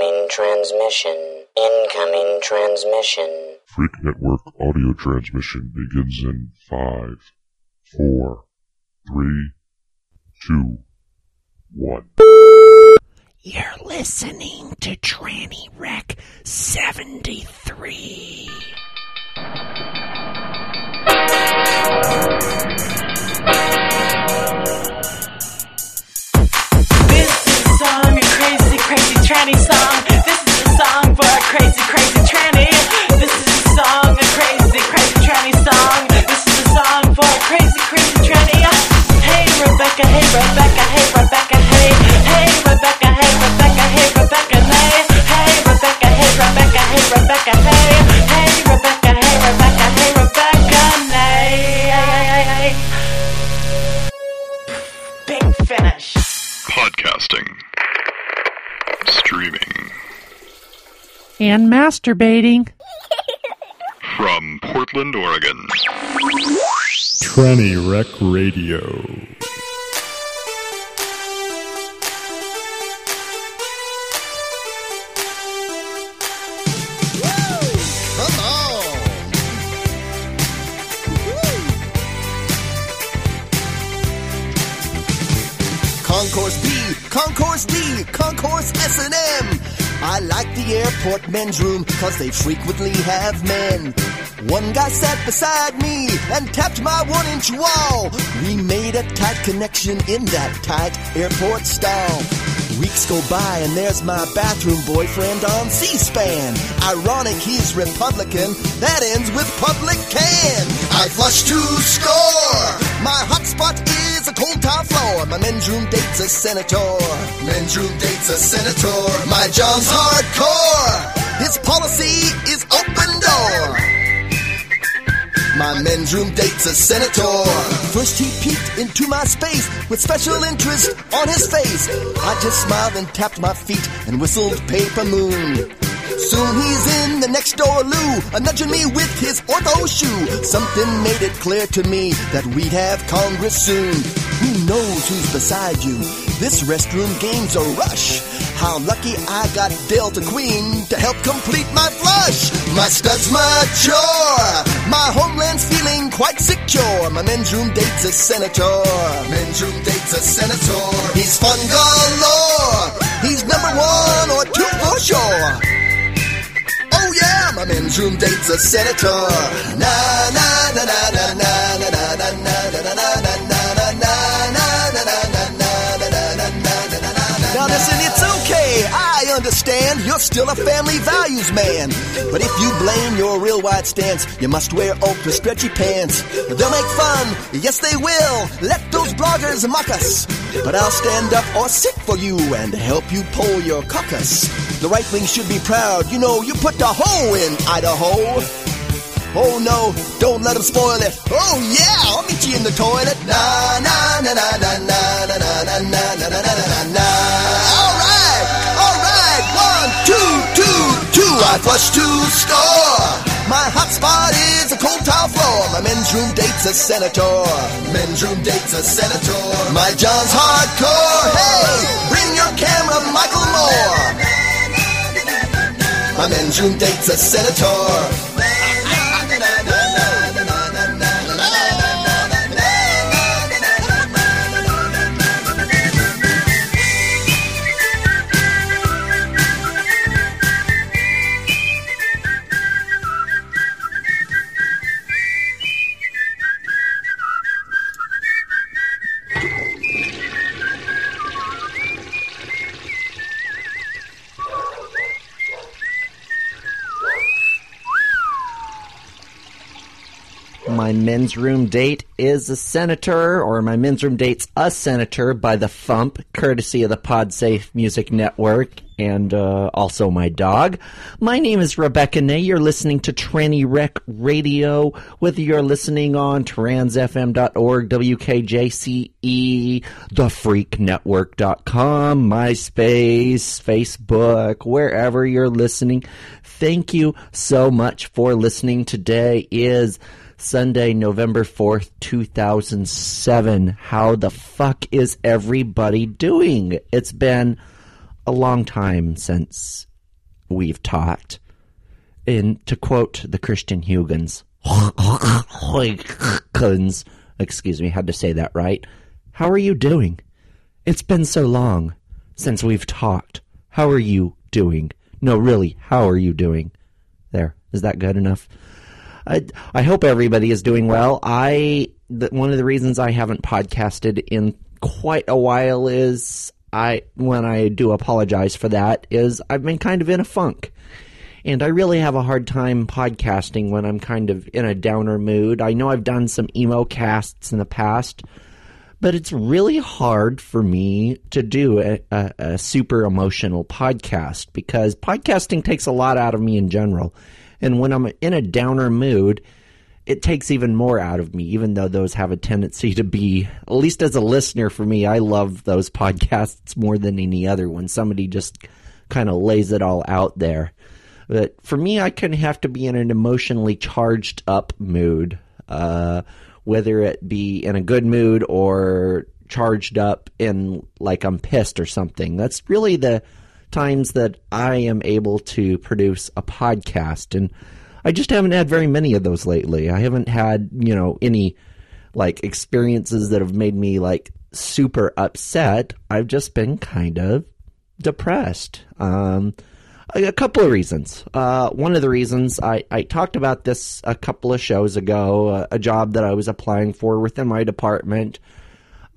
Incoming transmission. Incoming transmission. Freak Network audio transmission begins in five, four, three, two, one. You're listening to Tranny Wreck 73. Crazy, tranny song. This is a song for a crazy, crazy tranny. This is a song, a crazy, crazy tranny song. This is a song for a crazy, crazy tranny. Hey Rebecca, hey Rebecca, hey Rebecca, hey. Hey Rebecca, hey Rebecca, hey Rebecca, hey. Hey Rebecca, hey Rebecca, hey Rebecca, hey. Hey Rebecca, hey Rebecca, hey Rebecca, nay. Big finish. Podcasting. And masturbating. From Portland, Oregon. Tranny Wreck Radio. Come on. Concourse B, Concourse D, Concourse S&M. I like the airport men's room cause they frequently have men. One guy sat beside me and tapped my one inch wall. We made a tight connection in that tight airport stall. Weeks go by and there's my bathroom boyfriend on C-SPAN. Ironic he's Republican, that ends with public can. I flush to score. My men's room dates a senator. Men's room dates a senator. My John's hardcore. His policy is open door. My men's room dates a senator. First he peeked into my space with special interest on his face. I just smiled and tapped my feet and whistled Paper Moon. Soon he's in the next door loo, a nudging me with his ortho shoe. Something made it clear to me that we'd have Congress soon. Who knows who's beside you? This restroom game's a rush. How lucky I got dealt a queen to help complete my flush. My stud's mature. My homeland's feeling quite secure. My men's room dates a senator. Men's room dates a senator. He's fun galore. He's number one or two for sure. Oh my men's room dates a senator. Na na na na na na na na na na na na na Understand you're still a family values man. But if you blame your real white stance, you must wear ultra stretchy pants. They'll make fun. Yes, they will. Let those bloggers mock us. But I'll stand up or sit for you and help you pull your caucus. The right wing should be proud. You know, you put the hoe in Idaho. Oh no, don't let them spoil it. Oh yeah, I'll meet you in the toilet. Na na na na na na na na na na na na na na. Flush to score. My hotspot is a cold tile floor. My men's room dates a senator. Men's room dates a senator. My John's hardcore. Hey, bring your camera, Michael Moore. My men's room dates a senator. Men's room date is a senator, or my men's room date's a senator by the Fump, courtesy of the PodSafe Music Network, and uh, also my dog. My name is Rebecca Nay. You're listening to Tranny Wreck Radio, whether you're listening on transfm.org, WKJCE, thefreaknetwork.com, MySpace, Facebook, wherever you're listening. Thank you so much for listening. Today is Sunday, November 4th, 2007. How the fuck is everybody doing? It's been a long time since we've talked. And to quote the Christian Huygens, Huygens, excuse me, had to say that right. How are you doing? It's been so long since we've talked. How are you doing? No, really, how are you doing? There, is that good enough? I, I hope everybody is doing well. I the, one of the reasons I haven't podcasted in quite a while is I when I do apologize for that is I've been kind of in a funk. And I really have a hard time podcasting when I'm kind of in a downer mood. I know I've done some emo casts in the past, but it's really hard for me to do a, a, a, super emotional podcast because podcasting takes a lot out of me in general. And when I'm in a downer mood, it takes even more out of me, even though those have a tendency to be, at least as a listener for me, I love those podcasts more than any other when somebody just kind of lays it all out there. But for me, I kind of have to be in an emotionally charged up mood, uh, whether it be in a good mood or charged up in like I'm pissed or something. That's really the times that I am able to produce a podcast. And I just haven't had very many of those lately. I haven't had, you know, any like experiences that have made me like super upset. I've just been kind of depressed. Um, a couple of reasons. Uh, one of the reasons I, I talked about this a couple of shows ago, a, a job that I was applying for within my department.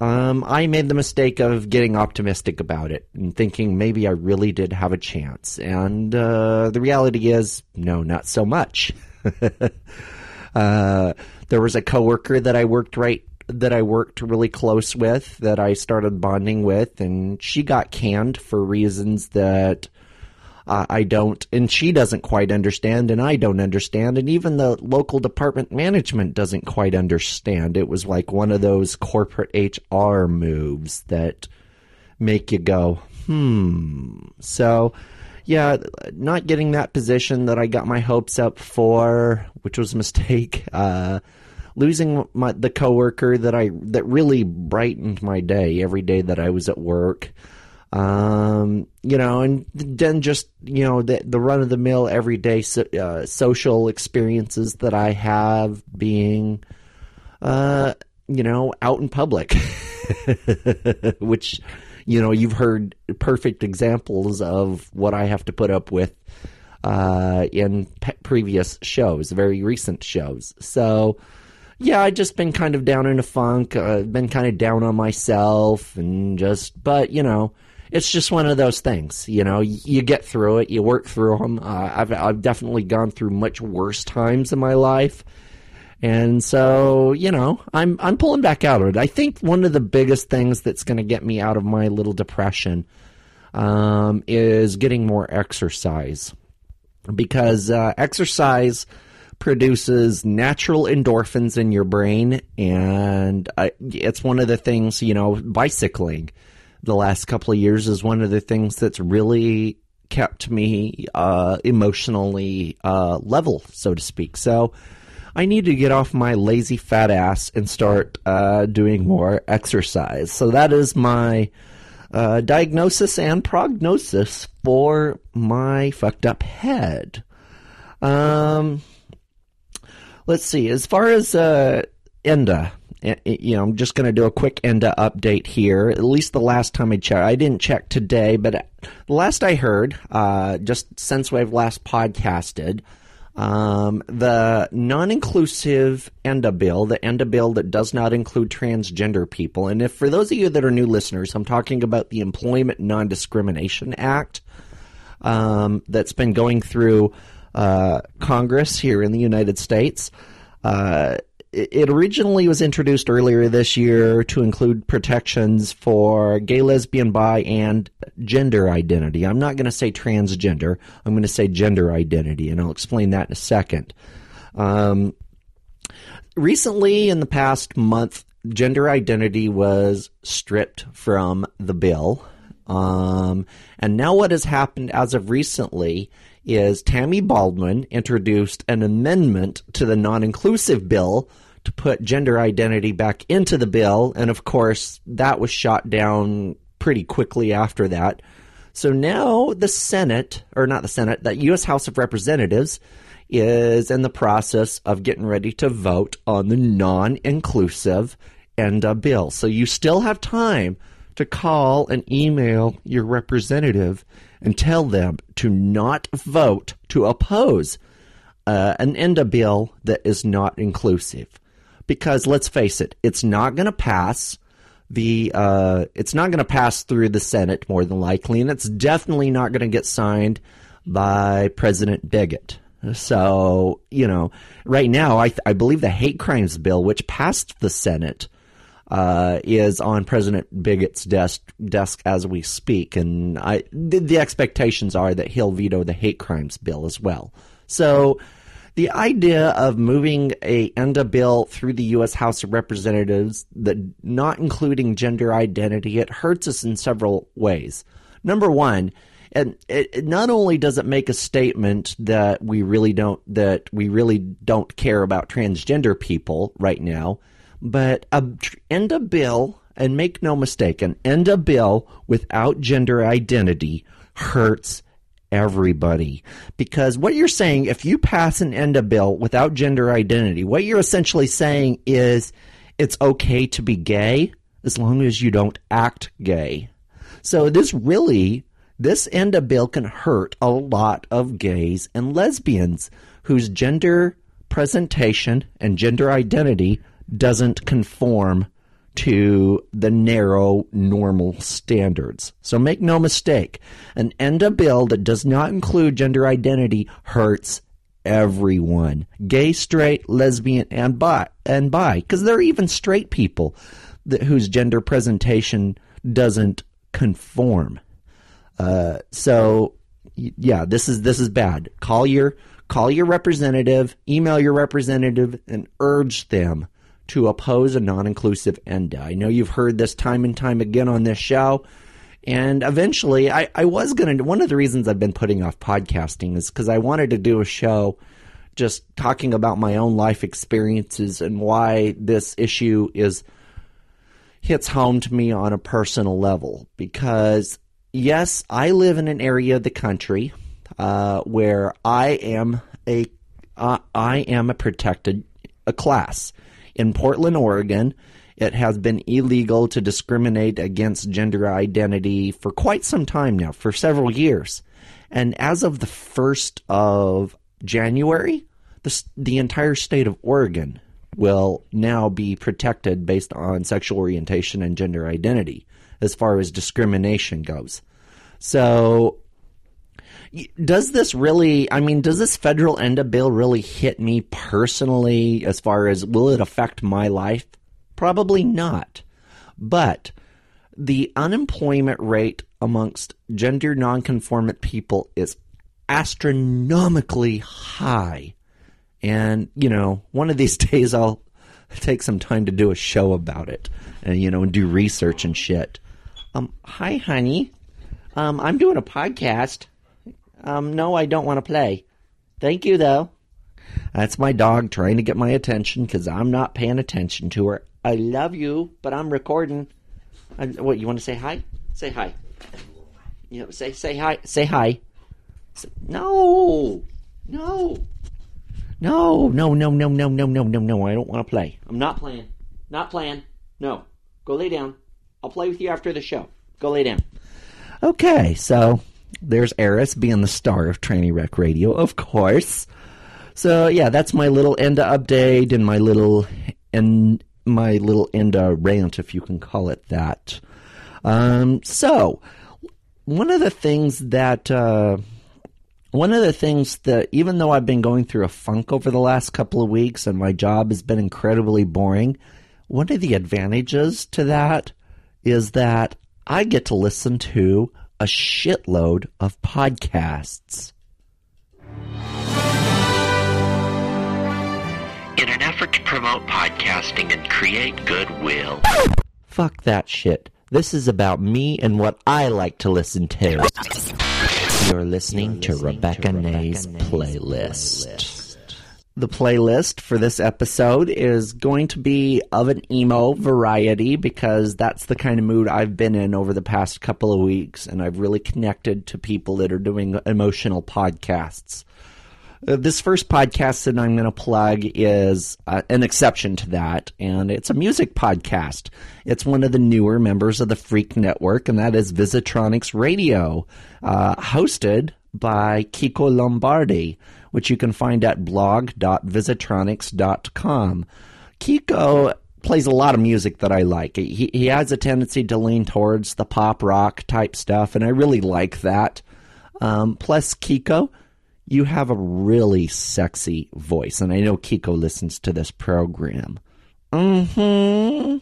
Um, I made the mistake of getting optimistic about it and thinking maybe I really did have a chance. And uh, the reality is, no, not so much. uh, there was a coworker that I worked right that I worked really close with that I started bonding with, and she got canned for reasons that uh, I don't, and she doesn't quite understand, and I don't understand, and even the local department management doesn't quite understand. It was like one of those corporate HR moves that make you go, hmm. So, yeah, not getting that position that I got my hopes up for, which was a mistake. Uh, losing my the coworker that I that really brightened my day every day that I was at work. Um, you know, and then just you know the the run of the mill everyday so, uh, social experiences that I have being, uh, you know, out in public, which you know you've heard perfect examples of what I have to put up with uh, in pe- previous shows, very recent shows. So yeah, I've just been kind of down in a funk. Uh, been kind of down on myself, and just, but you know, it's just one of those things. You know, you get through it, you work through them. Uh, I've I've definitely gone through much worse times in my life, and so you know, I'm I'm pulling back out of it. I think one of the biggest things that's going to get me out of my little depression um, is getting more exercise, because uh, exercise produces natural endorphins in your brain, and I, it's one of the things you know, bicycling the last couple of years is one of the things that's really kept me uh, emotionally uh, level, so to speak. So I need to get off my lazy fat ass and start uh, doing more exercise. So that is my uh, diagnosis and prognosis for my fucked up head. Um, let's see. As far as uh, ENDA, you know, I'm just going to do a quick ENDA update here. At least the last time I checked, I didn't check today, but the last I heard, uh, just since we've last podcasted, um, the non-inclusive ENDA bill, the ENDA bill that does not include transgender people, and if for those of you that are new listeners, I'm talking about the Employment Non-Discrimination Act um, that's been going through uh, Congress here in the United States. Uh, it originally was introduced earlier this year to include protections for gay, lesbian, bi, and gender identity. I'm not going to say transgender. I'm going to say gender identity, and I'll explain that in a second. Um, recently, in the past month, gender identity was stripped from the bill. Um, and now, what has happened as of recently is Tammy Baldwin introduced an amendment to the non inclusive bill to put gender identity back into the bill. And of course, that was shot down pretty quickly after that. So now the Senate, or not the Senate, the U.S. House of Representatives is in the process of getting ready to vote on the non inclusive end ENDA bill. So you still have time to call and email your representative and tell them to not vote to oppose uh, an ENDA bill that is not inclusive. Because let's face it, it's not going to pass the uh, it's not going to pass through the Senate more than likely, and it's definitely not going to get signed by President Bigot. So you know, right now, I I believe the hate crimes bill, which passed the Senate, uh, is on President Bigot's desk desk as we speak, and I the, the expectations are that he'll veto the hate crimes bill as well. So the idea of moving a ENDA bill through the U.S. House of Representatives that not including gender identity, it hurts us in several ways. Number one, and it, not only does it make a statement that we really don't that we really don't care about transgender people right now, but ENDA bill, and make no mistake, an ENDA bill without gender identity hurts everybody. Because what you're saying, if you pass an ENDA bill without gender identity, what you're essentially saying is it's okay to be gay as long as you don't act gay. So this really, this ENDA bill can hurt a lot of gays and lesbians whose gender presentation and gender identity doesn't conform to the narrow normal standards. So make no mistake, an end ENDA bill that does not include gender identity hurts everyone. Gay, straight, lesbian, and bi and bi. Because there are even straight people that, whose gender presentation doesn't conform. Uh, so yeah, this is this is bad. Call your call your representative, email your representative, and urge them to oppose a non-inclusive ENDA. I know you've heard this time and time again on this show. And eventually, I, I was going to. One of the reasons I've been putting off podcasting is because I wanted to do a show just talking about my own life experiences and why this issue is hits home to me on a personal level. Because, yes, I live in an area of the country uh, where I am a uh, I am a protected a class in Portland, Oregon. It has been illegal to discriminate against gender identity for quite some time now, for several years. And as of the 1st of January, the, the entire state of Oregon will now be protected based on sexual orientation and gender identity as far as discrimination goes. So does this really i mean does this federal end ENDA bill really hit me personally as far as will it affect my life? Probably not. But the unemployment rate amongst gender nonconformant people is astronomically high. And you know one of these days i'll take some time to do a show about it and you know and do research and shit. Um hi honey. Um i'm doing a podcast um, no, I don't want to play. Thank you, though. That's my dog trying to get my attention because I'm not paying attention to her. I love you, but I'm recording. I, what you want to say hi? Say hi. You know, say say hi. Say hi. Say- no, no, no, no, no, no, no, no, no, no, no. I don't want to play. I'm not playing. Not playing. No. Go lay down. I'll play with you after the show. Go lay down. Okay, so there's Eris being the star of Tranny Wreck Radio, of course. So yeah, that's my little ENDA update and my little and my little ENDA rant, if you can call it that. Um, so one of the things that uh, one of the things that even though I've been going through a funk over the last couple of weeks and my job has been incredibly boring, one of the advantages to that is that I get to listen to a shitload of podcasts. In an effort to promote podcasting and create goodwill. Fuck that shit. This is about me and what I like to listen to. You're listening to Rebecca Nay's playlist. The playlist for this episode is going to be of an emo variety because that's the kind of mood I've been in over the past couple of weeks, and I've really connected to people that are doing emotional podcasts. Uh, this first podcast that I'm going to plug is uh, an exception to that, and it's a music podcast. It's one of the newer members of the Freak Network, and that is Visitronix Radio, uh, hosted by Kiko Lombardi, which you can find at blog.visitronix.com. Kiko plays a lot of music that I like. He, he has a tendency to lean towards the pop rock type stuff, and I really like that. Um, plus, Kiko, you have a really sexy voice, and I know Kiko listens to this program. hmm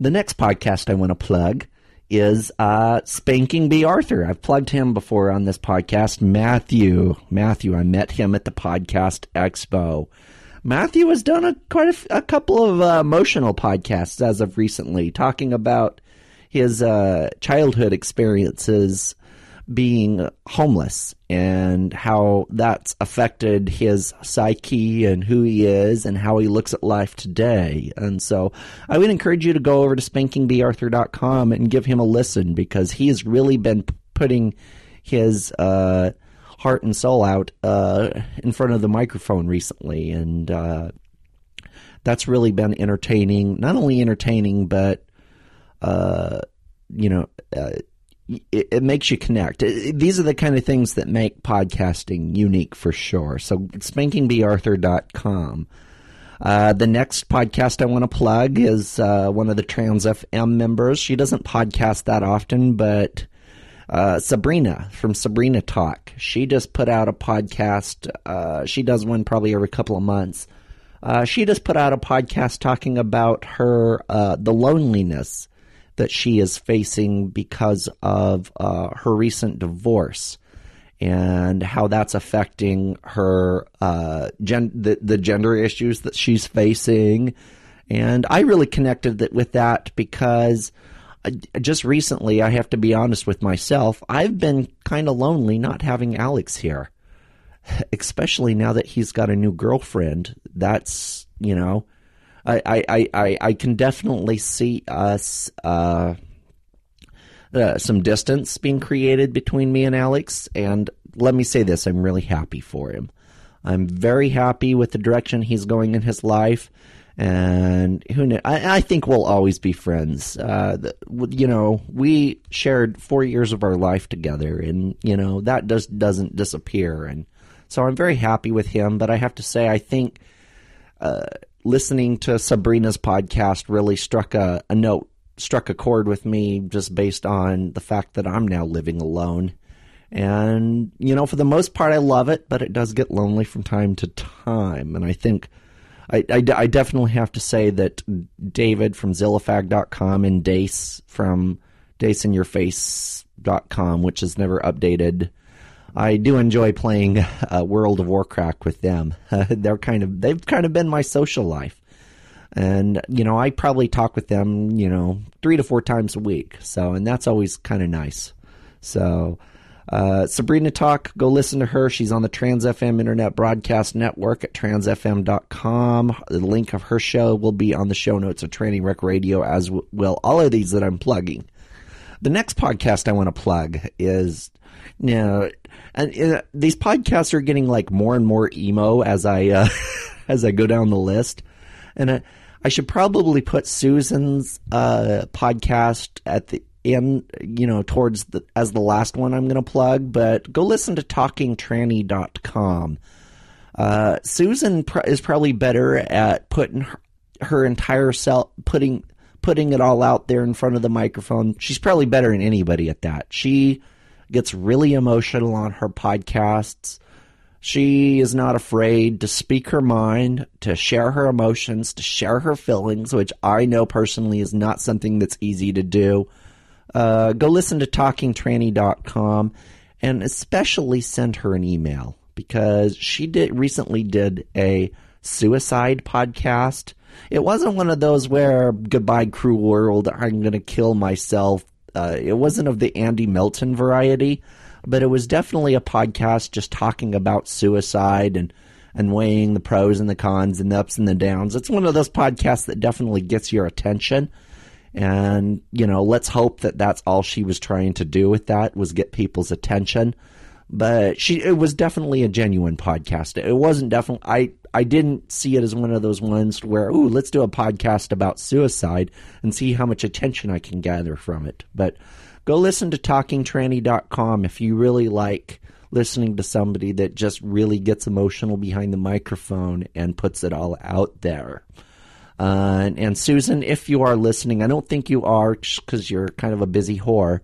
The next podcast I want to plug is uh, Spanking B. Arthur. I've plugged him before on this podcast. Matthew, Matthew, I met him at the podcast expo. Matthew has done a quite a couple of uh, emotional podcasts as of recently, talking about his uh, childhood experiences being homeless and how that's affected his psyche and who he is and how he looks at life today. And so I would encourage you to go over to spankingbarthur.com and give him a listen because he has really been putting his uh, heart and soul out uh, in front of the microphone recently. And uh, that's really been entertaining, not only entertaining, but, uh, you know, uh, it, it, makes you connect. It, these are the kind of things that make podcasting unique for sure. So spankingbarthur.com. Uh, the next podcast I want to plug is uh, one of the Trans FM members. She doesn't podcast that often, but uh, Sabrina from Sabrina Talk. She just put out a podcast. Uh, she does one probably every couple of months. Uh, she just put out a podcast talking about her uh, the loneliness that she is facing because of uh, her recent divorce and how that's affecting her uh, gen- the, the gender issues that she's facing. And I really connected that, with that because I, just recently, I have to be honest with myself, I've been kind of lonely not having Alex here, especially now that he's got a new girlfriend. That's, you know, I, I, I, I can definitely see us uh, uh, some distance being created between me and Alex. And let me say this: I'm really happy for him. I'm very happy with the direction he's going in his life, and who knows, I, I think we'll always be friends. Uh, the, you know, we shared four years of our life together, and you know that just doesn't disappear. And so I'm very happy with him. But I have to say, I think. Uh, listening to Sabrina's podcast really struck a, a note, struck a chord with me just based on the fact that I'm now living alone. And, you know, for the most part, I love it, but it does get lonely from time to time. And I think I, I, I definitely have to say that David from Zillafag.com and Dace from DaceInYourFace.com, which is never updated, I do enjoy playing uh, World of Warcraft with them. they're kind of they've kind of been my social life, and you know I probably talk with them you know three to four times a week. So and that's always kind of nice. So uh, Sabrina Talk, go listen to her. She's on the Trans FM Internet Broadcast Network at transfm.com. The link of her show will be on the show notes of Tranny Wreck Radio, as will all of these that I'm plugging. The next podcast I want to plug is know, and uh, these podcasts are getting like more and more emo as I uh, as I go down the list, and I, I should probably put Susan's uh, podcast at the end, you know, towards the as the last one I'm going to plug. But go listen to TalkingTranny.com. Uh, Susan pr- is probably better at putting her, her entire self putting putting it all out there in front of the microphone. She's probably better than anybody at that. She gets really emotional on her podcasts. She is not afraid to speak her mind, to share her emotions, to share her feelings, which I know personally is not something that's easy to do. Uh, go listen to talkingtranny.com and especially send her an email because she did recently did a suicide podcast. It wasn't one of those where goodbye cruel world, I'm going to kill myself uh, it wasn't of the Andy Milton variety, but it was definitely a podcast just talking about suicide and and weighing the pros and the cons and the ups and the downs. It's one of those podcasts that definitely gets your attention. And, you know, let's hope that that's all she was trying to do with that was get people's attention. But she, it was definitely a genuine podcast. It wasn't definitely, I, I didn't see it as one of those ones where, ooh, let's do a podcast about suicide and see how much attention I can gather from it. But go listen to talkingtranny.com if you really like listening to somebody that just really gets emotional behind the microphone and puts it all out there. Uh, and, and Susan, if you are listening, I don't think you are because you're kind of a busy whore.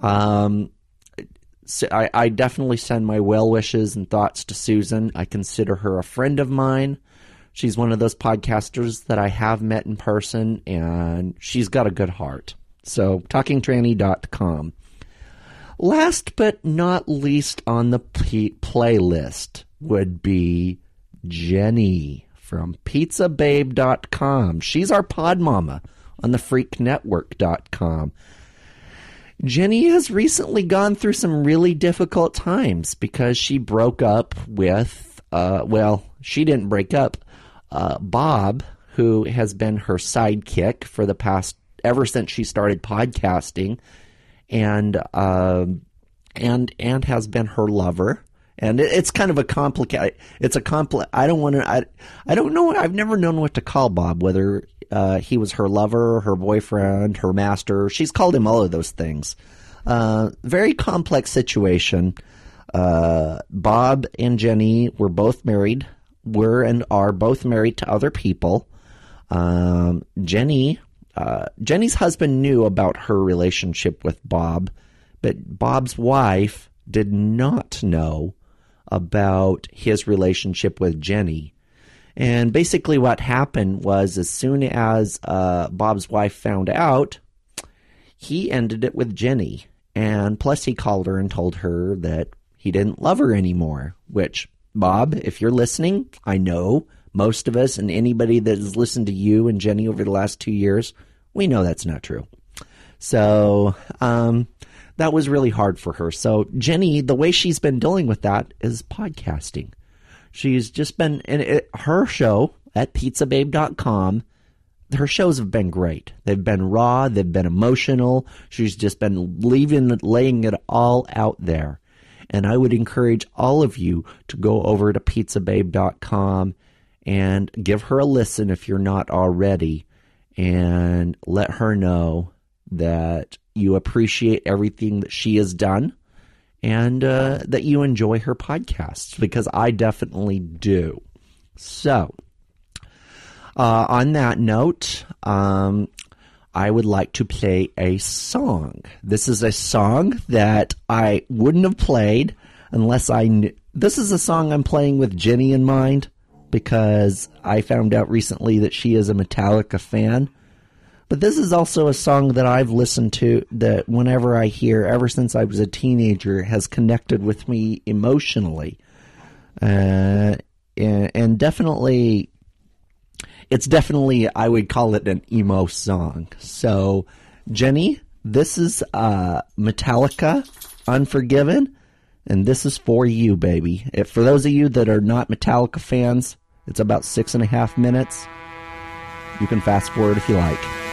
Um, I, I definitely send my well wishes and thoughts to Susan. I consider her a friend of mine. She's one of those podcasters that I have met in person, and she's got a good heart. So, talkingtranny.com. Last but not least on the p- playlist would be Jenny from pizzababe.com. She's our pod mama on the freaknetwork.com. Jenny has recently gone through some really difficult times because she broke up with, uh, well, she didn't break up. Uh, Bob, who has been her sidekick for the past, ever since she started podcasting, and, uh, and, and has been her lover. And it, it's kind of a complicated, it's a compli I don't want to, I, I don't know, I've never known what to call Bob, whether uh, he was her lover, her boyfriend, her master. She's called him all of those things. Uh, very complex situation. Uh, Bob and Jenny were both married, were and are both married to other people. Um, Jenny, uh, Jenny's husband knew about her relationship with Bob, but Bob's wife did not know about his relationship with Jenny. And basically, what happened was as soon as uh, Bob's wife found out, he ended it with Jenny. And plus, he called her and told her that he didn't love her anymore. Which, Bob, if you're listening, I know most of us and anybody that has listened to you and Jenny over the last two years, we know that's not true. So, um, that was really hard for her. So, Jenny, the way she's been dealing with that is podcasting. She's just been in it, her show at pizzababe.com. Her shows have been great. They've been raw, they've been emotional. She's just been leaving laying it all out there. And I would encourage all of you to go over to pizzababe.com and give her a listen if you're not already and let her know that you appreciate everything that she has done and uh, that you enjoy her podcasts because I definitely do. So, uh, on that note, um, I would like to play a song. This is a song that I wouldn't have played unless I knew. This is a song I'm playing with Jenny in mind because I found out recently that she is a Metallica fan. But this is also a song that I've listened to that whenever I hear, ever since I was a teenager, has connected with me emotionally. Uh, and, and definitely, it's definitely, I would call it an emo song. So, Jenny, this is uh, Metallica, Unforgiven, and this is for you, baby. If, for those of you that are not Metallica fans, it's about six and a half minutes. You can fast forward if you like.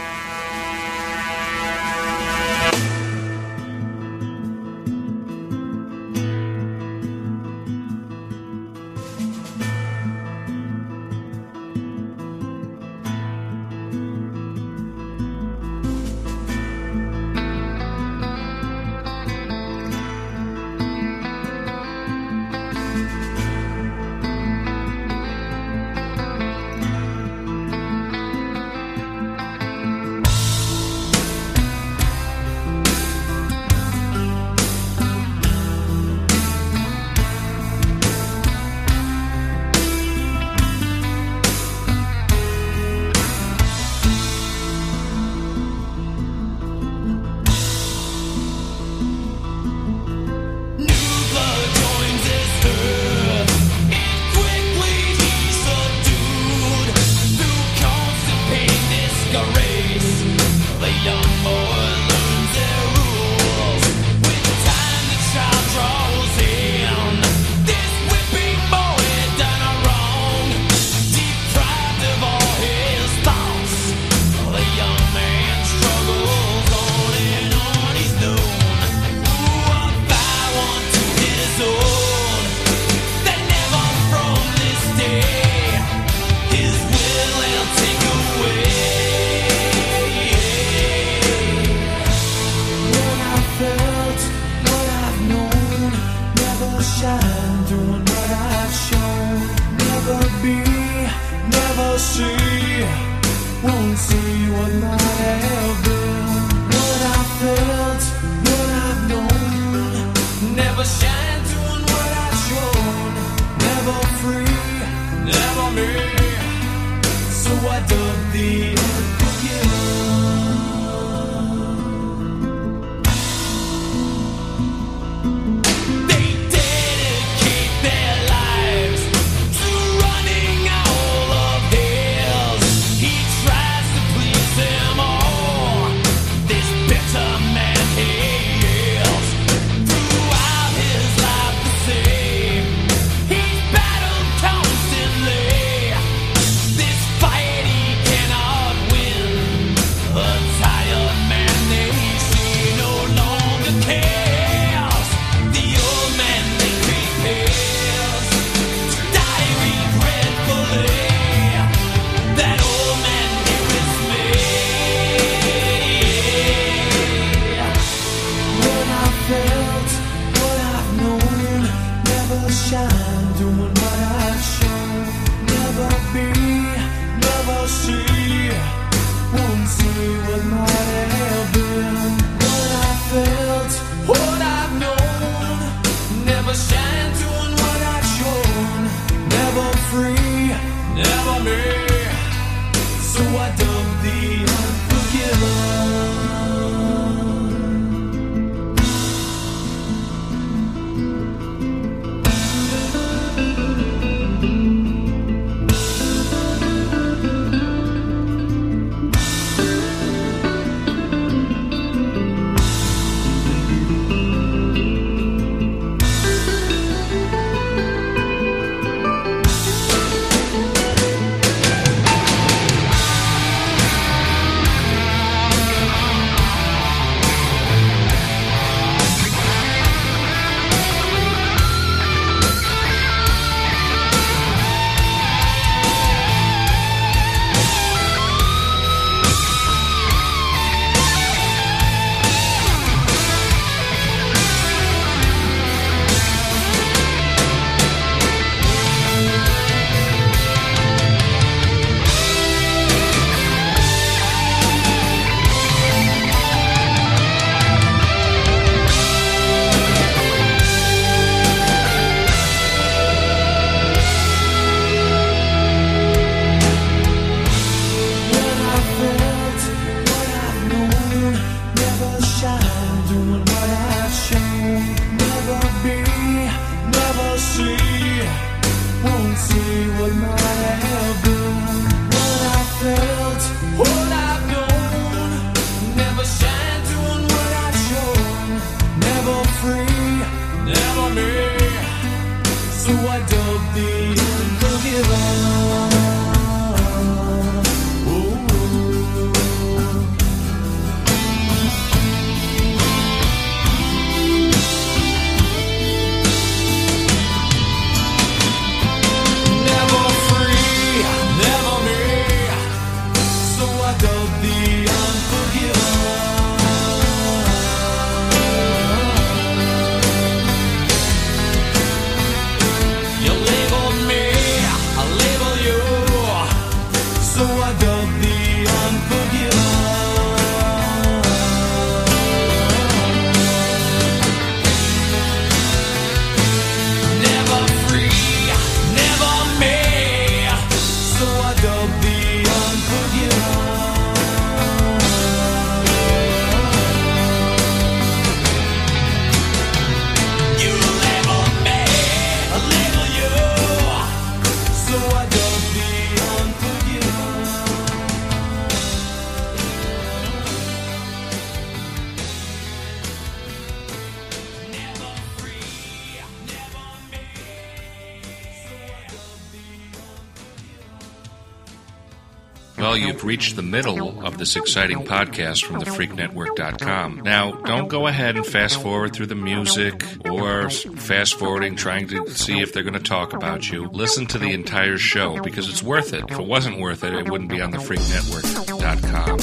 middle of this exciting podcast from thefreaknetwork.com. Now, don't go ahead and fast forward through the music or fast forwarding trying to see if they're going to talk about you. Listen to the entire show because it's worth it. If it wasn't worth it, it wouldn't be on thefreaknetwork.com.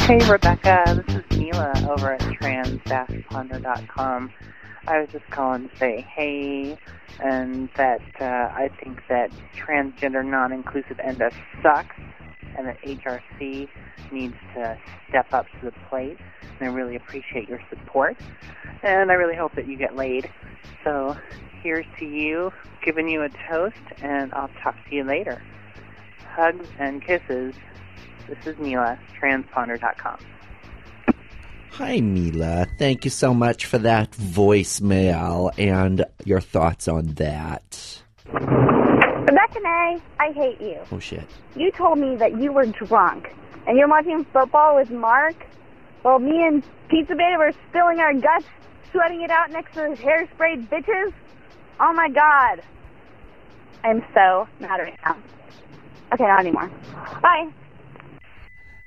Hey, Rebecca trans-ponder.com. I was just calling to say hey, and that uh, I think that transgender non-inclusive ENDA sucks, and that HRC needs to step up to the plate. And I really appreciate your support, and I really hope that you get laid. So here's to you, giving you a toast, and I'll talk to you later. Hugs and kisses. This is Mila, transponder.com. Hi, Mila. Thank you so much for that voicemail and your thoughts on that. Rebecca May, I hate you. Oh, shit. You told me that you were drunk and you're watching football with Mark while me and Pizza Beta were spilling our guts, sweating it out next to those hairsprayed bitches. Oh my god. I'm so mad right now. Okay, not anymore. Bye.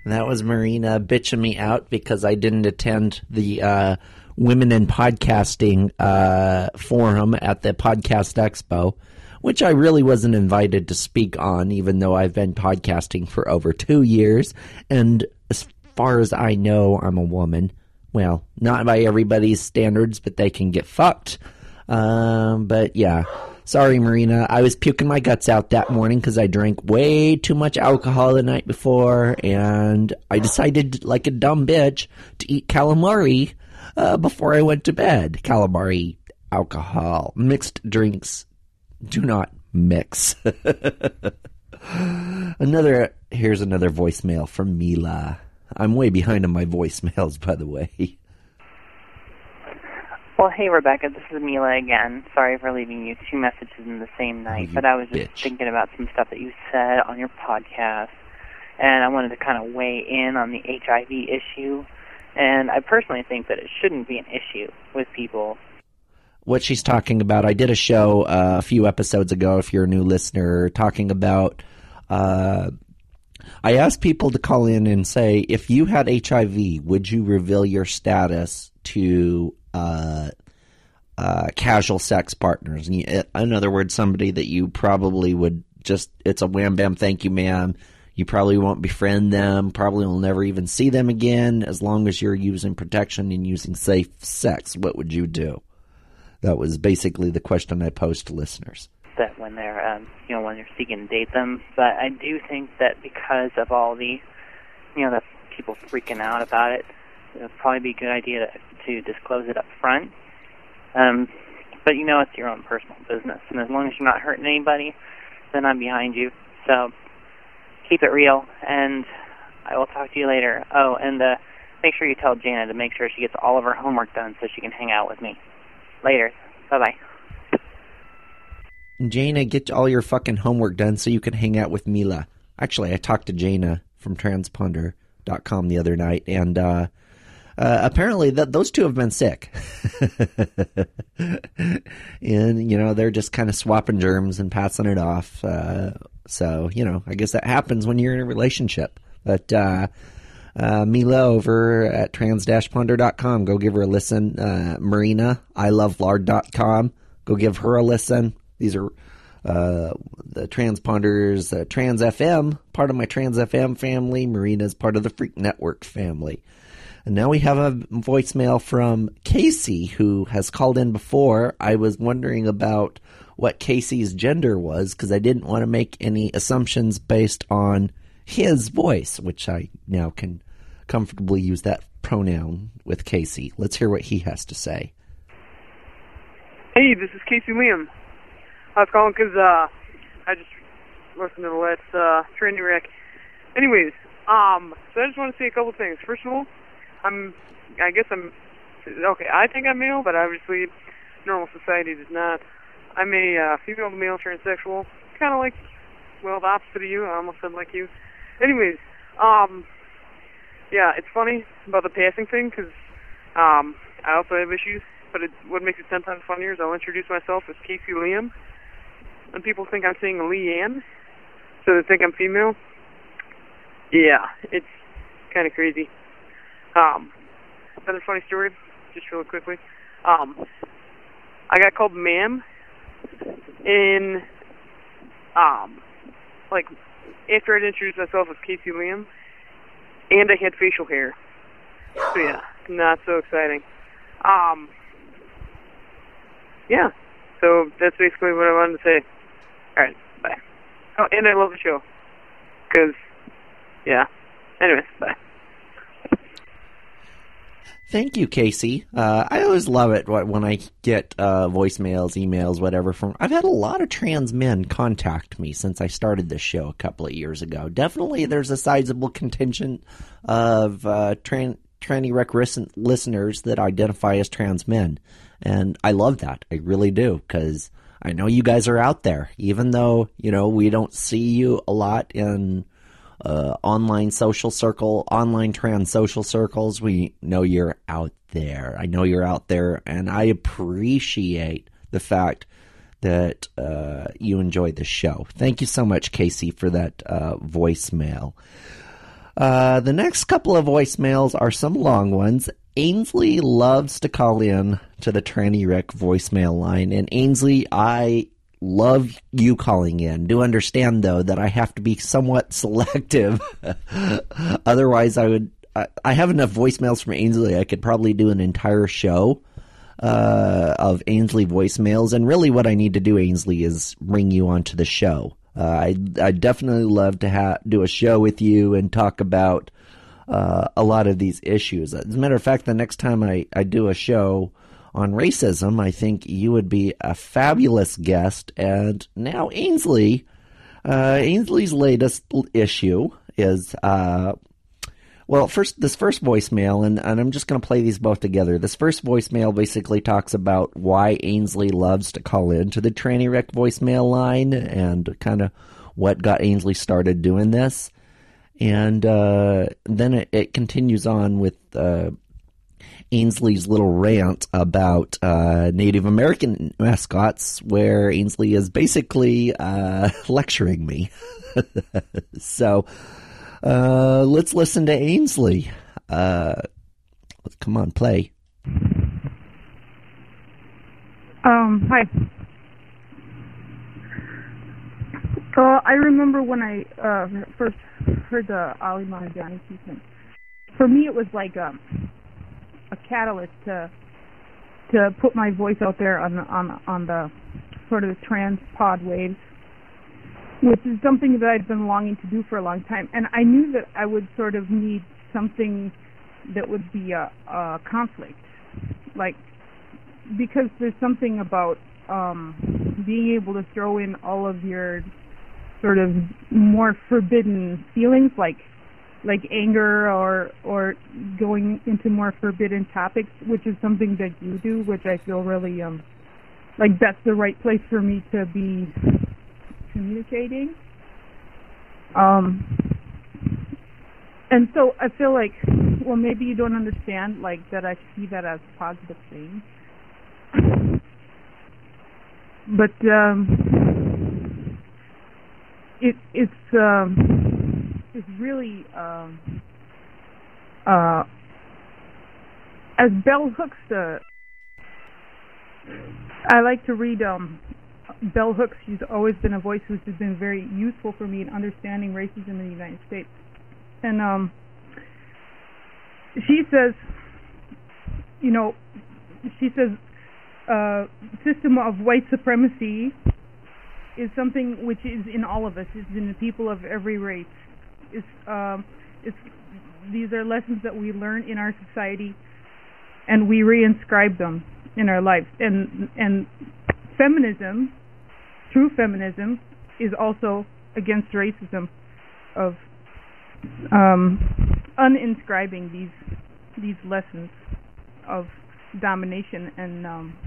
That was Marina bitching me out because I didn't attend the uh, Women in Podcasting uh, forum at the Podcast Expo, which I really wasn't invited to speak on, even though I've been podcasting for over two years. And as far as I know, I'm a woman. Well, not by everybody's standards, but they can get fucked. Um, but yeah. Sorry, Marina. I was puking my guts out that morning because I drank way too much alcohol the night before, and I decided, like a dumb bitch, to eat calamari uh, before I went to bed. Calamari, alcohol, mixed drinks do not mix. another here's another voicemail from Mila. I'm way behind on my voicemails, by the way. Well, hey, Rebecca, this is Mila again. Sorry for leaving you two messages in the same night, but I was just thinking about some stuff that you said on your podcast, and I wanted to kind of weigh in on the HIV issue. And I personally think that it shouldn't be an issue with people. what she's talking about. I did a show uh, a few episodes ago, if you're a new listener, talking about. Uh, I asked people to call in and say, if you had HIV, would you reveal your status to uh, uh, casual sex partners? In other words, somebody that you probably would just, it's a wham bam, thank you, ma'am. You probably won't befriend them, probably will never even see them again as long as you're using protection and using safe sex. What would you do? That was basically the question I posed to listeners. that when they're um, you know when they're seeking to date them. But I do think that because of all the you know the people freaking out about it, it'd probably be a good idea to, to disclose it up front. Um, but you know it's your own personal business, and as long as you're not hurting anybody, then I'm behind you. So keep it real, and I will talk to you later. Oh, and uh, make sure you tell Jana to make sure she gets all of her homework done so she can hang out with me. Later. Bye bye. Jana, get all your fucking homework done so you can hang out with Mila. Actually, I talked to Jana from transponder.com the other night, and uh, uh, apparently th- those two have been sick. and, you know, they're just kind of swapping germs and passing it off. Uh, so, you know, I guess that happens when you're in a relationship. But uh, uh, Mila over at trans-ponder.com. Go give her a listen. Uh, Marina, I love lard.com. Go give her a listen. These are uh, the transponders, uh, Trans FM, part of my Trans FM family. Marina's part of the Freak Network family. And now we have a voicemail from Casey, who has called in before. I was wondering about what Casey's gender was because I didn't want to make any assumptions based on his voice, which I now can comfortably use that pronoun with Casey. Let's hear what he has to say. Hey, this is Casey Liam. I was calling 'cause uh, I just listened to the last uh, Tranny Wreck. Anyways, um, so I just want to say a couple things. First of all, I'm, I guess I'm, okay, I think I'm male, but obviously normal society does not. I'm a uh, female to male transsexual, kind of like, well, the opposite of you. I almost said like you. Anyways, um, yeah, it's funny about the passing thing 'cause um, I also have issues, but it, what makes it ten times funnier is I'll introduce myself as Casey Liam, and people think I'm saying Leanne, so they think I'm female. Yeah, it's kind of crazy. Um, another funny story, just really quickly. Um, I got called ma'am in, um, like, after I'd introduced myself as Casey Liam, and I had facial hair. So yeah, not so exciting. Um, yeah. So that's basically what I wanted to say. All right, bye. Oh, and I love the show. Cause, yeah. Anyways, bye. Thank you, Casey. Uh, I always love it when I get uh, voicemails, emails, whatever from. I've had a lot of trans men contact me since I started this show a couple of years ago. Definitely, there's a sizable contingent of uh, tran- tranny wreck listeners that identify as trans men, and I love that. I really do because I know you guys are out there, even though you know we don't see you a lot in uh, online social circle, online trans social circles. We know you're out there. I know you're out there, and I appreciate the fact that uh, you enjoyed the show. Thank you so much, Casey, for that uh, voicemail. Uh, the next couple of voicemails are some long ones. Ainsley loves to call in to the Tranny Wreck voicemail line, and Ainsley, I love you calling in. Do understand though that I have to be somewhat selective. Otherwise, I would. I, I have enough voicemails from Ainsley. I could probably do an entire show uh, of Ainsley voicemails. And really, what I need to do, Ainsley, is bring you onto the show. Uh, I I definitely love to ha- do a show with you and talk about uh, a lot of these issues. As a matter of fact, the next time I, I do a show on racism, I think you would be a fabulous guest. And now Ainsley, uh, Ainsley's latest issue is, uh, well, first this first voicemail, and, and I'm just going to play these both together. This first voicemail basically talks about why Ainsley loves to call into the Tranny Wreck voicemail line and kind of what got Ainsley started doing this. And uh, then it, it continues on with uh, Ainsley's little rant about uh, Native American mascots, where Ainsley is basically uh, lecturing me. so uh, let's listen to Ainsley. Uh, come on, play. Um, hi. Uh, I remember when I uh, first heard the Ali Mahajani piece. For me, it was like um, a catalyst to to put my voice out there on on on the sort of the trans pod waves, which is something that I've been longing to do for a long time. And I knew that I would sort of need something that would be a, a conflict, like because there's something about um, being able to throw in all of your sort of more forbidden feelings, like like anger or or going into more forbidden topics, which is something that you do, which I feel really um like that's the right place for me to be communicating. Um and so I feel like well maybe you don't understand like that I see that as a positive thing. But um it it's um is really um, uh, as Bell Hooks. Uh, I like to read um, Bell Hooks. She's always been a voice who's been very useful for me in understanding racism in the United States. And um, she says, you know, she says, uh, system of white supremacy is something which is in all of us. It's in the people of every race um, these are lessons that we learn in our society, and we reinscribe them in our lives. And and feminism, true feminism, is also against racism, of um, uninscribing these these lessons of domination and um,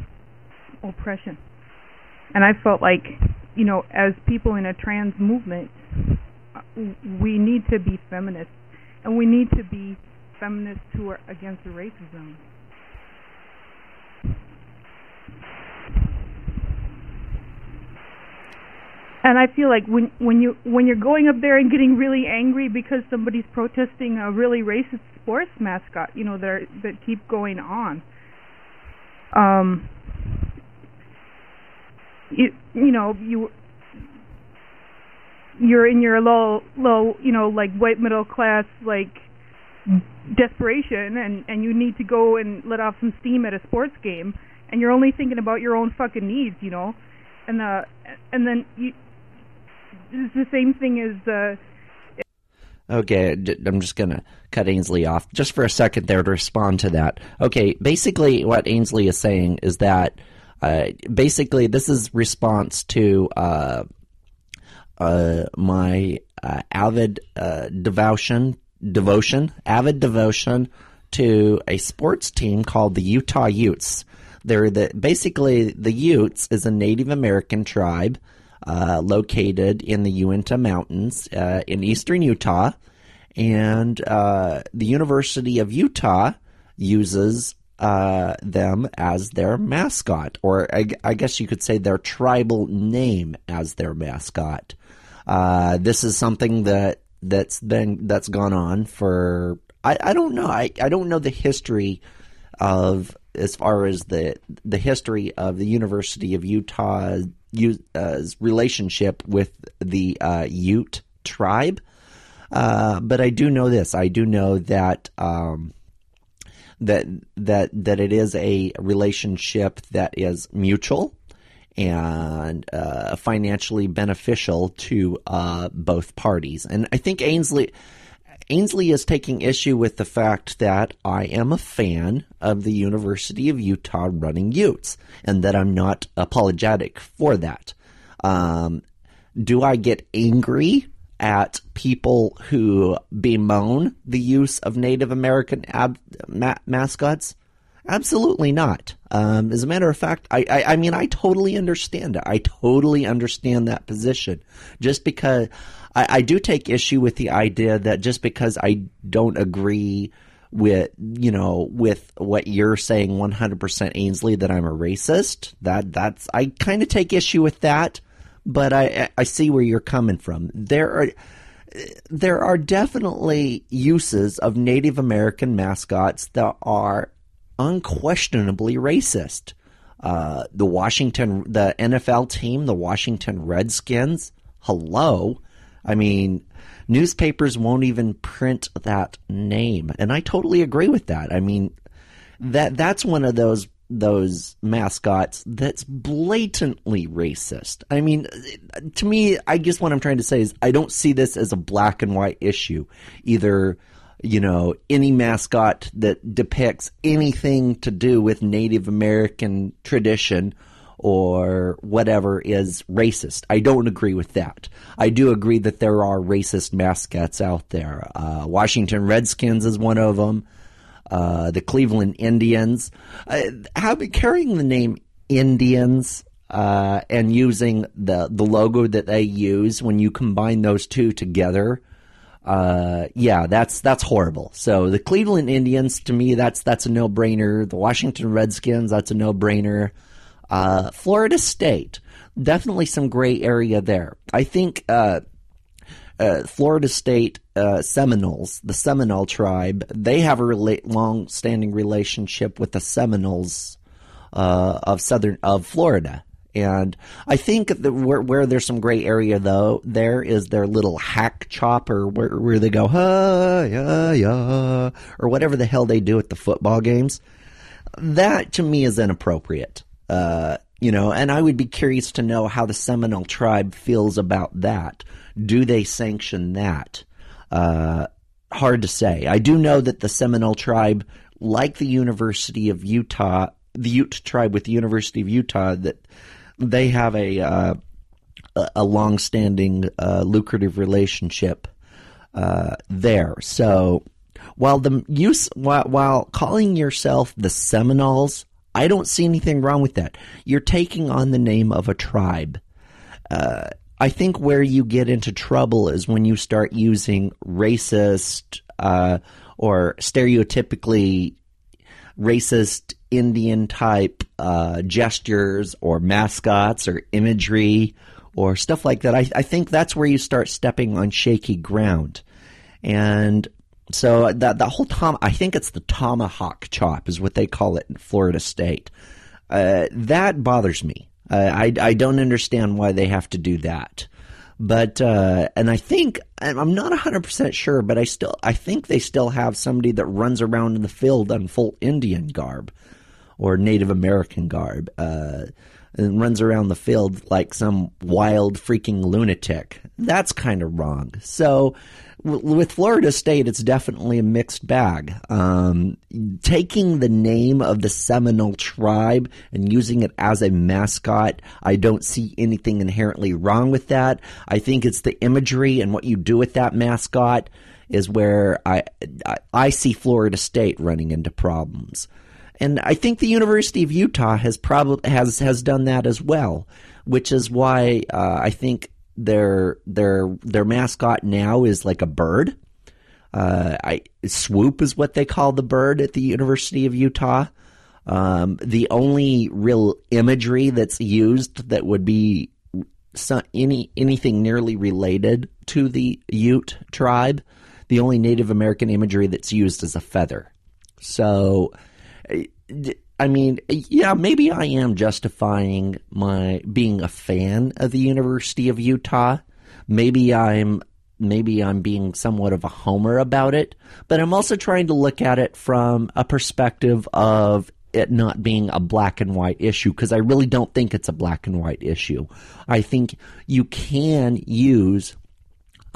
oppression. And I felt like, you know, as people in a trans movement, we need to be feminists, and we need to be feminists who are against racism. And I feel like when when you when you're going up there and getting really angry because somebody's protesting a really racist sports mascot, you know, that that keep going on. Um, you you know you you're in your low low you know like white middle class like desperation and and you need to go and let off some steam at a sports game and you're only thinking about your own fucking needs, you know. And the and then you it's the same thing as uh Okay, I'm just going to cut Ainsley off just for a second there to respond to that. Okay, basically, what Ainsley is saying is that uh, basically this is response to uh, uh, my uh, avid uh, devotion, devotion, avid devotion to a sports team called the Utah Utes. They're the basically the Utes is a Native American tribe uh, located in the Uinta Mountains uh, in eastern Utah, and uh, the University of Utah uses uh, them as their mascot, or I, I guess you could say their tribal name as their mascot. Uh, this is something that that's been that's gone on for I, I don't know I, I don't know the history of as far as the the history of the University of Utah's uh, relationship with the uh, Ute tribe. Uh, but I do know this. I do know that um, that that that it is a relationship that is mutual and uh, financially beneficial to uh, both parties. And I think Ainsley Ainsley is taking issue with the fact that I am a fan of the University of Utah running Utes and that I'm not apologetic for that. Um, do I get angry at people who bemoan the use of Native American ab- ma- mascots? Absolutely not. Um, as a matter of fact, I, I, I mean, I totally understand it. I totally understand that position. Just because I, I do take issue with the idea that just because I don't agree with you know with what you're saying 100% Ainsley that I'm a racist that that's I kind of take issue with that but I I see where you're coming from there are there are definitely uses of Native American mascots that are unquestionably racist. Uh, the Washington, the NFL team, the Washington Redskins. Hello, I mean, newspapers won't even print that name, and I totally agree with that. I mean, that that's one of those those mascots that's blatantly racist. I mean, to me, I guess what I'm trying to say is I don't see this as a black and white issue. Either, you know, any mascot that depicts anything to do with Native American tradition or whatever is racist. I don't agree with that. I do agree that there are racist mascots out there. Uh, Washington Redskins is one of them uh, the Cleveland Indians. Uh, have, carrying the name Indians uh, and using the the logo that they use when you combine those two together. Uh, yeah, that's that's horrible. So the Cleveland Indians, to me, that's that's a no brainer. The Washington Redskins, that's a no brainer. Uh, Florida State, definitely some gray area there. I think uh, uh, Florida State uh, Seminoles, the Seminole tribe, they have a rela- long-standing relationship with the Seminoles uh, of southern of Florida. And I think where, where there's some gray area though, there is their little hack chopper where, where they go, ha, yeah, yeah, or whatever the hell they do at the football games. That to me is inappropriate. Uh, you know, and I would be curious to know how the Seminole tribe feels about that. Do they sanction that? Uh, hard to say. I do know that the Seminole tribe, like the University of Utah, the Ute tribe with the University of Utah, that they have a uh, a long-standing, uh, lucrative relationship uh, there. So while the use while, while calling yourself the Seminoles, I don't see anything wrong with that. You're taking on the name of a tribe. Uh, I think where you get into trouble is when you start using racist uh, or stereotypically racist Indian type uh, gestures or mascots or imagery or stuff like that. I, I think that's where you start stepping on shaky ground. And so that the whole tom I think it's the tomahawk chop is what they call it in Florida State. Uh, that bothers me. Uh, I I don't understand why they have to do that. But uh, and I think I'm not 100 percent sure, but I still I think they still have somebody that runs around in the field on full Indian garb or Native American garb. Uh, and runs around the field like some wild freaking lunatic. That's kind of wrong. So, with Florida State, it's definitely a mixed bag. Um, taking the name of the Seminole tribe and using it as a mascot, I don't see anything inherently wrong with that. I think it's the imagery and what you do with that mascot is where I, I, I see Florida State running into problems. And I think the University of Utah has probably has has done that as well, which is why uh, I think their their their mascot now is like a bird. Uh, I swoop is what they call the bird at the University of Utah. Um, the only real imagery that's used that would be some, any anything nearly related to the Ute tribe, the only Native American imagery that's used is a feather. So I mean, yeah, maybe I am justifying my being a fan of the University of Utah. Maybe I'm maybe I'm being somewhat of a homer about it, but I'm also trying to look at it from a perspective of it not being a black and white issue because I really don't think it's a black and white issue. I think you can use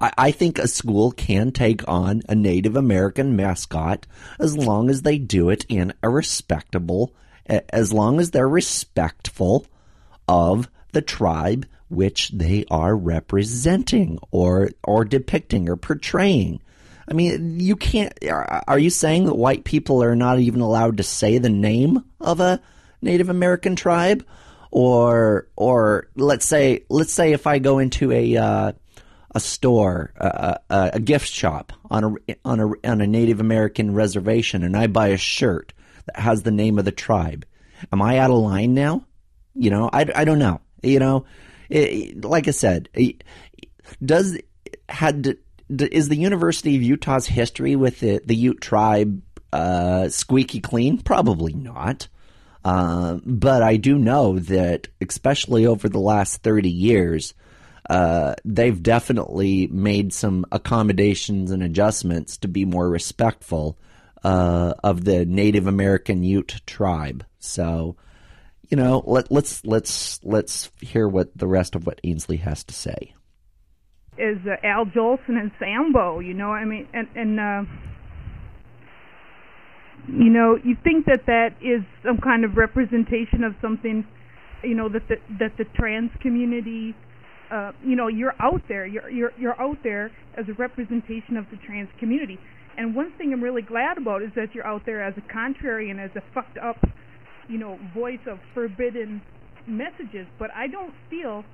I, I think a school can take on a Native American mascot as long as they do it in a respectable, as long as they're respectful of the tribe which they are representing or or depicting or portraying. I mean, you can't. Are you saying that white people are not even allowed to say the name of a Native American tribe, or or let's say let's say if I go into a uh, a store, a, a, a, gift shop on a on a on a Native American reservation, and I buy a shirt that has the name of the tribe, am I out of line now? You know, I, I don't know. You know, it, like I said, does had is the University of Utah's history with the the Ute tribe uh, squeaky clean? Probably not. Uh, but I do know that, especially over the last thirty years, uh, they've definitely made some accommodations and adjustments to be more respectful uh, of the Native American Ute tribe. So, you know, let, let's let's let's hear what the rest of what Ainsley has to say. Is uh, Al Jolson and Sambo? You know, I mean, and and uh, you know, you think that that is some kind of representation of something, you know, that the that the trans community uh, you know, you're out there. You're you're you're out there as a representation of the trans community. And one thing I'm really glad about is that you're out there as a contrarian, as a fucked up, you know, voice of forbidden messages. But I don't feel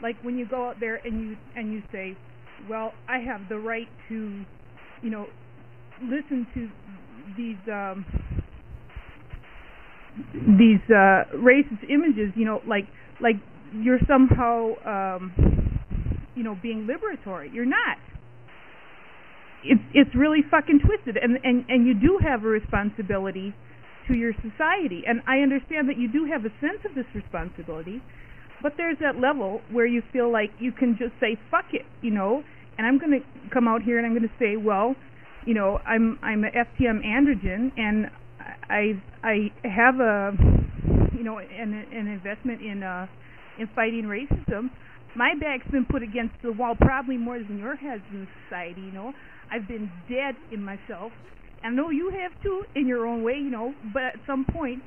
like when you go out there and you and you say, well, I have the right to, you know, listen to these um, these uh, racist images. You know, like like you're somehow um you know being liberatory. You're not. It's it's really fucking twisted. And and and you do have a responsibility to your society. And i understand that you do have a sense of this responsibility but there's that level where you feel like you can just say fuck it you know? And i'm going to come out here and i'm going to say well you know i'm i'm a ftm androgen and i i have a you know an an investment in uh in fighting racism, my back's been put against the wall probably more than your has in society, you know. I've been dead in myself. I know you have too in your own way, you know, but at some point,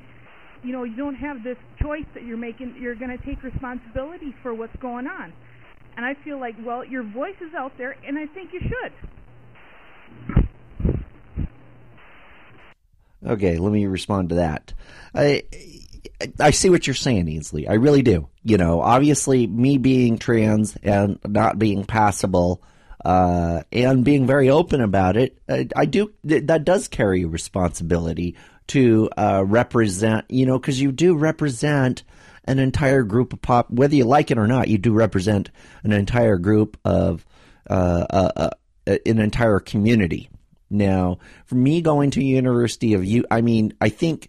you know, you don't have this choice that you're making. You're going to take responsibility for what's going on. And I feel like, well, your voice is out there, and I think you should. Okay, let me respond to that. I I see what you're saying, Ainsley. I really do. You know, obviously, me being trans and not being passable, uh, and being very open about it, I, I do. That does carry responsibility to uh, represent. You know, because you do represent an entire group of pop. Whether you like it or not, you do represent an entire group of uh, uh, uh an entire community. Now, for me going to University of U, I mean, I think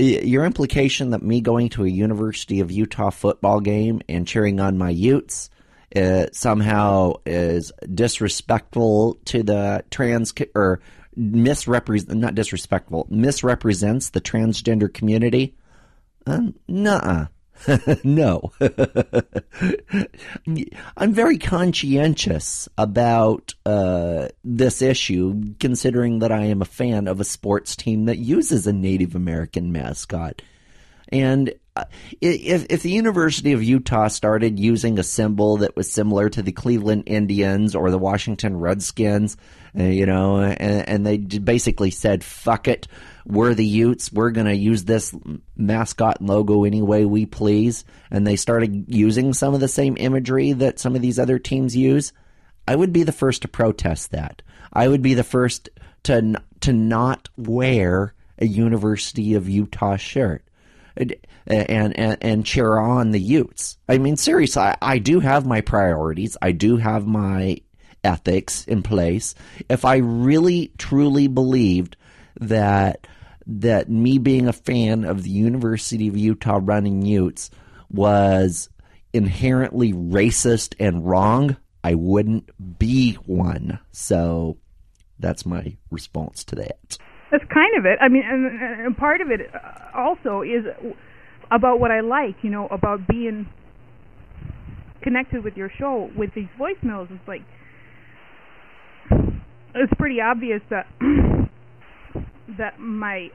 your implication that me going to a University of Utah football game and cheering on my Utes it somehow is disrespectful to the trans or misrepresent not disrespectful misrepresents the transgender community? Um, nuh no. I'm very conscientious about uh, this issue, considering that I am a fan of a sports team that uses a Native American mascot. And uh, if, if the University of Utah started using a symbol that was similar to the Cleveland Indians or the Washington Redskins, uh, you know, and, and they basically said, fuck it, we're the Utes, we're going to use this mascot logo any way we please, and they started using some of the same imagery that some of these other teams use, I would be the first to protest that. I would be the first to, to not wear a University of Utah shirt and and and cheer on the Utes. I mean, seriously, I, I do have my priorities. I do have my ethics in place. If I really truly believed that that me being a fan of the University of Utah running Utes was inherently racist and wrong, I wouldn't be one. So that's my response to that. That's kind of it. I mean, and, and part of it also is about what I like, you know, about being connected with your show with these voicemails. It's like it's pretty obvious that that my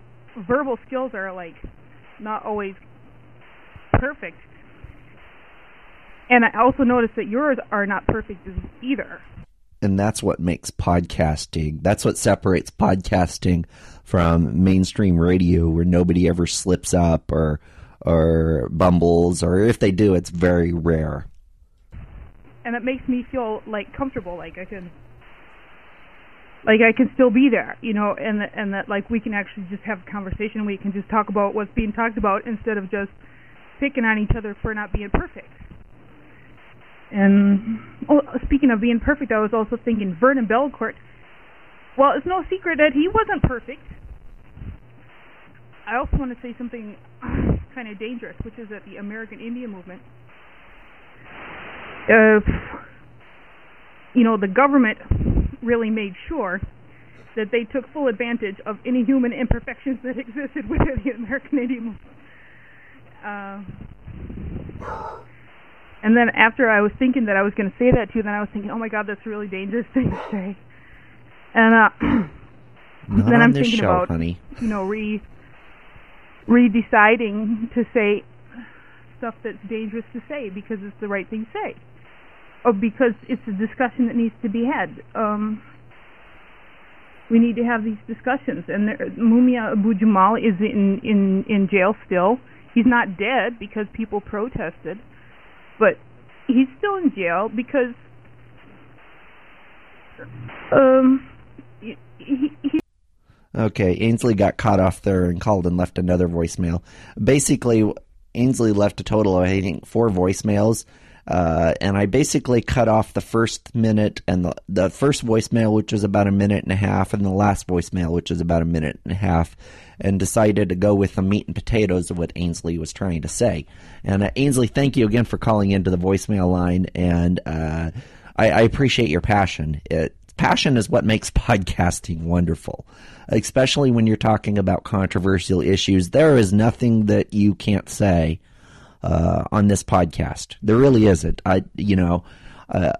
verbal skills are like not always perfect. And I also noticed that yours are not perfect either and that's what makes podcasting that's what separates podcasting from mainstream radio where nobody ever slips up or or bumbles or if they do it's very rare and it makes me feel like comfortable like i can like i can still be there you know and that and that like we can actually just have a conversation we can just talk about what's being talked about instead of just picking on each other for not being perfect and oh, speaking of being perfect, I was also thinking Vernon Bellecourt. Well, it's no secret that he wasn't perfect. I also want to say something kind of dangerous, which is that the American Indian movement, uh, you know, the government really made sure that they took full advantage of any human imperfections that existed within the American Indian movement. Uh, and then after I was thinking that I was going to say that to you, then I was thinking, oh my God, that's a really dangerous thing to say. And uh, then I'm thinking show, about, honey. you know, re redeciding to say stuff that's dangerous to say because it's the right thing to say, or because it's a discussion that needs to be had. Um, we need to have these discussions. And there, Mumia Abu Jamal is in in in jail still. He's not dead because people protested but he's still in jail because um he, he Okay, Ainsley got caught off there and called and left another voicemail. Basically, Ainsley left a total of I think four voicemails, uh, and I basically cut off the first minute and the the first voicemail, which was about a minute and a half, and the last voicemail, which was about a minute and a half, and decided to go with the meat and potatoes of what Ainsley was trying to say. And uh, Ainsley, thank you again for calling into the voicemail line, and uh, I, I appreciate your passion. It, passion is what makes podcasting wonderful, especially when you're talking about controversial issues. There is nothing that you can't say uh, on this podcast. There really isn't. I, you know, uh,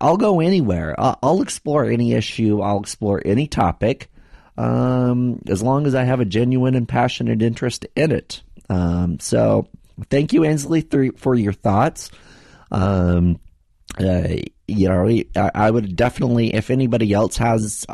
I'll go anywhere. I'll, I'll, explore any issue. I'll explore any topic, um, as long as I have a genuine and passionate interest in it. Um, so, thank you, Ainsley, for your thoughts. Um, uh, you know, I, I, would definitely, if anybody else has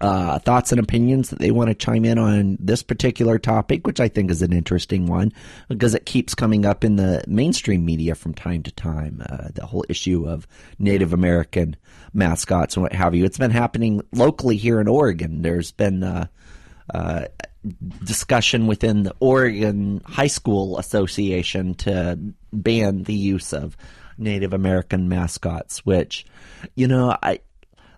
uh, thoughts and opinions that they want to chime in on this particular topic, which I think is an interesting one because it keeps coming up in the mainstream media from time to time. Uh, the whole issue of Native American mascots and what have you. It's been happening locally here in Oregon. There's been uh, uh, discussion within the Oregon High School Association to ban the use of Native American mascots, which, you know, I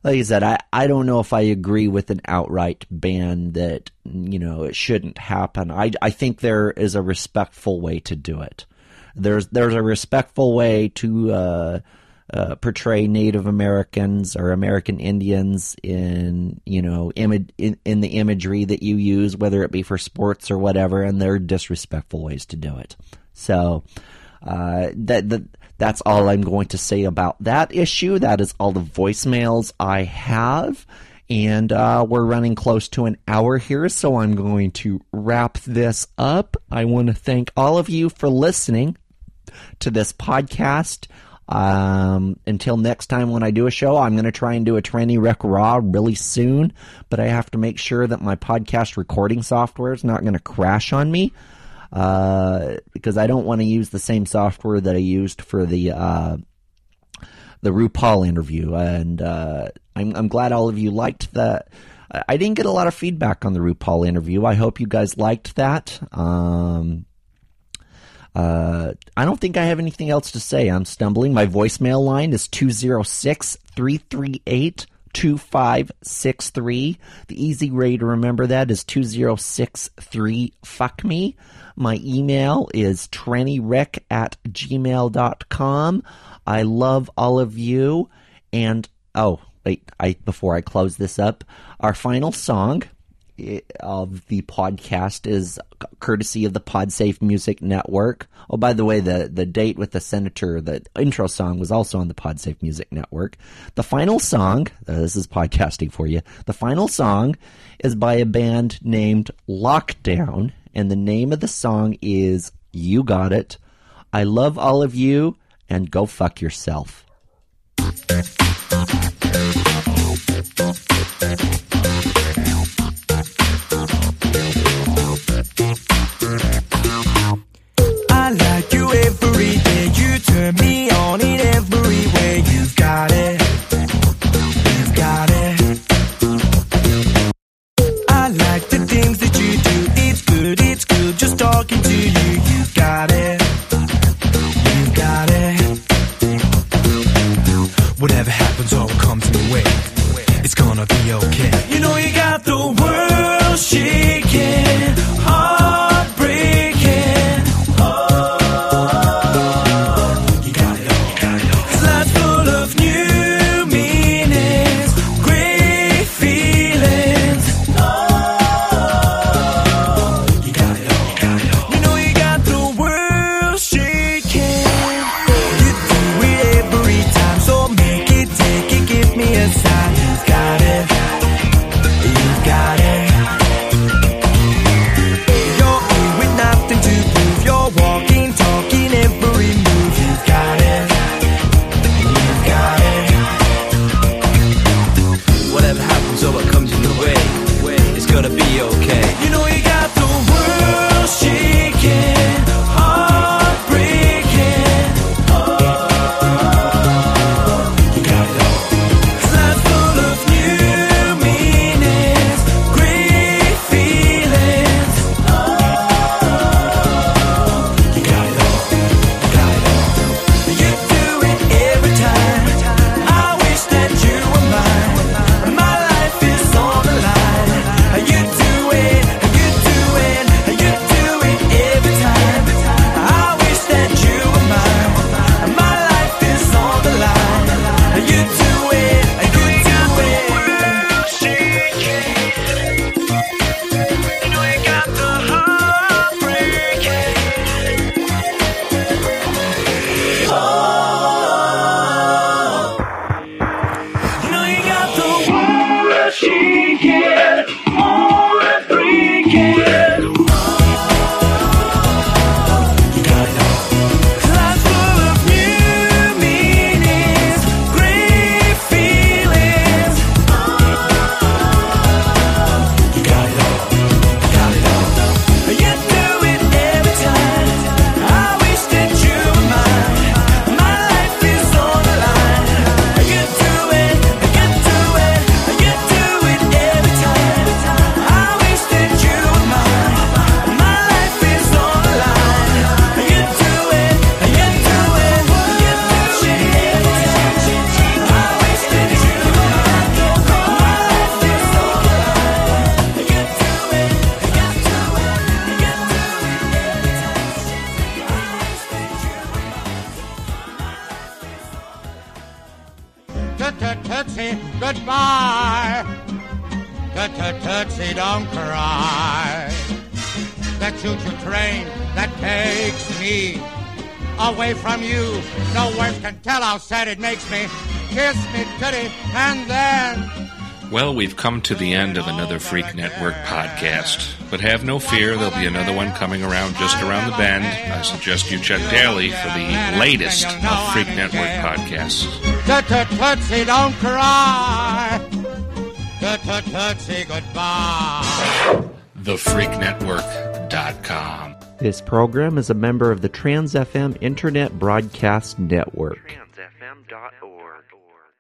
like I said, I, I don't know if I agree with an outright ban that, you know, it shouldn't happen. I, I think there is a respectful way to do it. there's there's a respectful way to uh, uh, portray Native Americans or American Indians in you know image in, in the imagery that you use, whether it be for sports or whatever, and there are disrespectful ways to do it. So uh, that that that's all I'm going to say about that issue. That is all the voicemails I have. And uh, we're running close to an hour here, so I'm going to wrap this up. I want to thank all of you for listening to this podcast. Um, until next time when I do a show, I'm going to try and do a Tranny Wreck Raw really soon, but I have to make sure that my podcast recording software is not going to crash on me uh, because I don't want to use the same software that I used for the uh, the RuPaul interview. And uh, I'm, I'm glad all of you liked that. I didn't get a lot of feedback on the RuPaul interview. I hope you guys liked that. Um, uh, I don't think I have anything else to say. I'm stumbling. My voicemail line is 206 338 2563. The easy way to remember that is 2063 fuck me. My email is trannywreck at gmail.com. I love all of you. And, oh, wait, I, before I close this up, our final song of the podcast is courtesy of the PodSafe Music Network. Oh, by the way, the, the date with the senator, the intro song was also on the PodSafe Music Network. The final song, uh, this is podcasting for you. The final song is by a band named Lockdown, and the name of the song is You Got It. I love all of you, and go fuck yourself. We've come to the end of another Freak Network podcast. But have no fear, there'll be another one coming around just around the bend. I suggest you check daily for the latest of Freak Network podcasts. tut tut tootsie, don't cry. Tut tut tootsie, goodbye. TheFreakNetwork.com. This program is a member of the Trans FM Internet Broadcast Network. Transfm.org.